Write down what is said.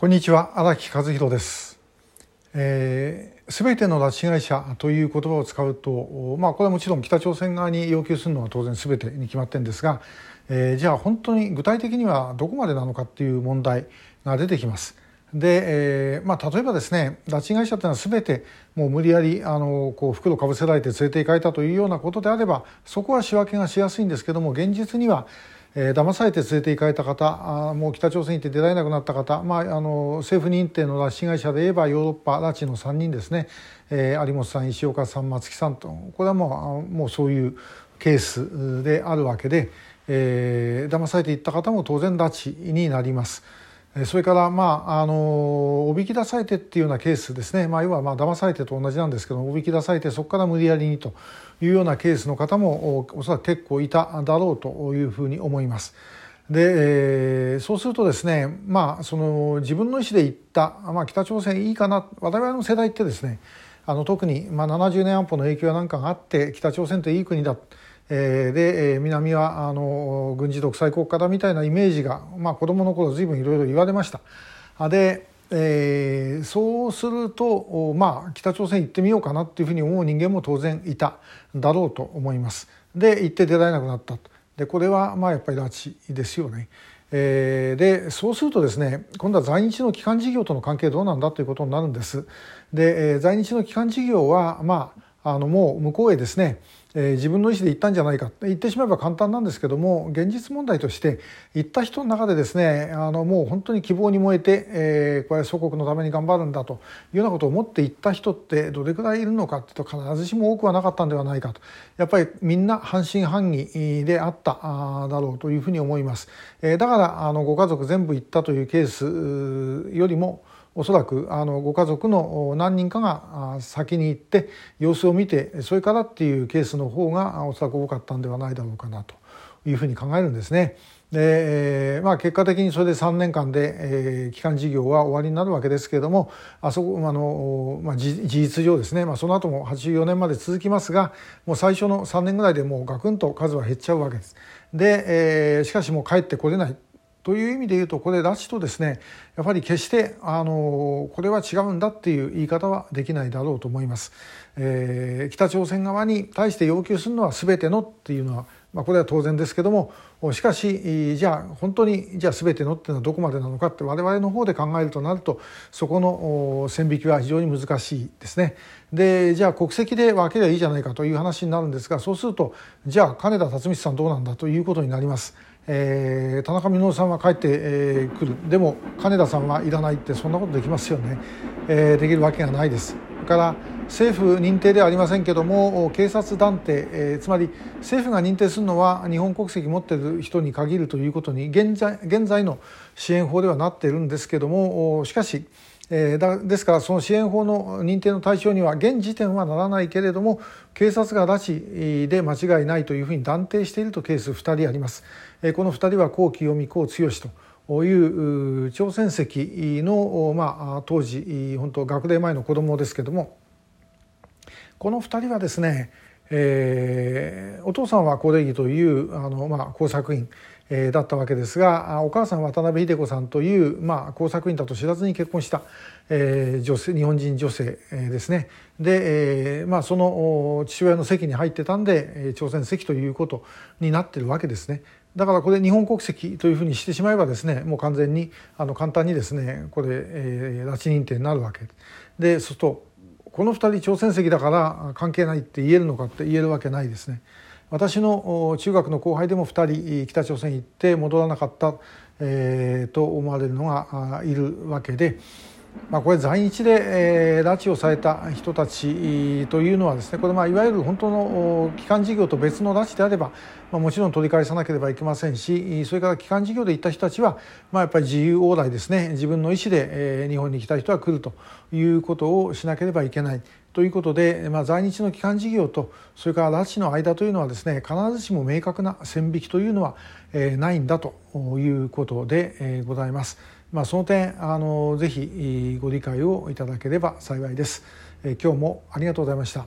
こんにちは荒木和弘です。えー、全ての拉致被害者という言葉を使うと、まあ、これはもちろん北朝鮮側に要求するのは当然全てに決まってるんですが、えー、じゃあ本当に具体的にはどこまでなのかっていう問題が出てきます。で、えーまあ、例えばですね拉致被害者というのは全てもう無理やりあのこう袋かぶせられて連れて行かれたというようなことであればそこは仕分けがしやすいんですけども現実にはえー、騙されて連れて行かれた方あもう北朝鮮に行って出られなくなった方、まあ、あの政府認定の拉致被害者で言えばヨーロッパ拉致の3人ですね、えー、有本さん石岡さん松木さんとこれはもうもうそういうケースであるわけで、えー、騙されていった方も当然拉致になります。それからまああのおびき出されてっていうようなケースですね、まあ、要はまあ騙されてと同じなんですけどおびき出されてそこから無理やりにというようなケースの方もおそらく結構いただろうというふうに思います。で、えー、そうするとですね、まあ、その自分の意思で行った、まあ、北朝鮮いいかな我々の世代ってですねあの特に、まあ、70年安保の影響やなんかがあって北朝鮮っていい国だえで、え南はあの軍事独裁国家だみたいなイメージが、まあ、子どもの頃随分いろいろ言われました。で、えー、そうすると、まあ、北朝鮮行ってみようかなっていうふうに思う人間も当然いただろうと思います。で行って出られなくなったでこれはまあやっぱり拉致ですよね。えー、でそうするとですね今度は在日の基幹事業との関係どうなんだということになるんです。で、えー、在日の基幹事業は、まあ、あのもう向こうへですねえ、自分の意思で行ったんじゃないか言ってしまえば簡単なんですけども現実問題として行った人の中でですねあのもう本当に希望に燃えて、えー、これ祖国のために頑張るんだというようなことを思って行った人ってどれくらいいるのかっていうと必ずしも多くはなかったんではないかとやっぱりみんな半信半疑であっただろうというふうに思います。え、だからあのご家族全部行ったというケースよりもおそらくあのご家族の何人かが先に行って様子を見てそれからっていうケースの方がおそらく多かったんではないだろうかなというふうに考えるんですね。で、まあ、結果的にそれで3年間で、えー、基幹事業は終わりになるわけですけれどもあそこあの、まあ、事実上ですね、まあ、その後も84年まで続きますがもう最初の3年ぐらいでもうガクンと数は減っちゃうわけです。で、えー、しかしもう帰ってこれないという意味で言うとこれ拉致とですねやっぱり決してあのこれは違うんだっていう言い方はできないだろうと思います。えー、北朝鮮側に対して要求するのは全てのっていうのは、まあ、これは当然ですけどもしかしじゃあ本当にじゃあ全てのっていうのはどこまでなのかって我々の方で考えるとなるとそこの線引きは非常に難しいですね。でじゃあ国籍で分ければいいじゃないかという話になるんですがそうするとじゃあ金田辰光さんどうなんだということになります。えー、田中稔さんは帰ってく、えー、るでも金田さんはいらないってそんなことできますよね、えー、できるわけがないですだ。から政府認定ではありませんけども警察団体、えー、つまり政府が認定するのは日本国籍持っている人に限るということに現在現在の支援法ではなっているんですけどもしかしえー、だですからその支援法の認定の対象には現時点はならないけれども警察が拉致で間違いないというふうに断定しているとケース2人あります。えー、この2人は江清美江剛という朝鮮籍の、まあ、当時本当学齢前の子供ですけどもこの2人はですねえー、お父さんは高麗儀というあの、まあ、工作員、えー、だったわけですがお母さんは渡辺秀子さんという、まあ、工作員だと知らずに結婚した、えー、女性日本人女性、えー、ですねで、えーまあ、その父親の席に入ってたんで朝鮮籍ということになってるわけですね。だからこれ日本国籍というふうにしてしまえばですねもう完全にあの簡単にですねこれ、えー、拉致認定になるわけでそうするとこの2人朝鮮籍だから関係ないって言えるのかって言えるわけないですね。私の中学の後輩でも2人北朝鮮行って戻らなかった、えー、と思われるのがいるわけでまあ、これ在日で、えー、拉致をされた人たちというのはですねこれまあいわゆる本当の基幹事業と別の拉致であれば、まあ、もちろん取り返さなければいけませんしそれから基幹事業で行った人たちは、まあ、やっぱり自由往来ですね自分の意思で、えー、日本に来た人は来るということをしなければいけない。ということで、まあ、在日の基幹事業とそれから拉致の間というのはですね必ずしも明確な線引きというのは、えー、ないんだということで、えー、ございます。まあ、その点あのぜひご理解をいただければ幸いです。今日もありがとうございました。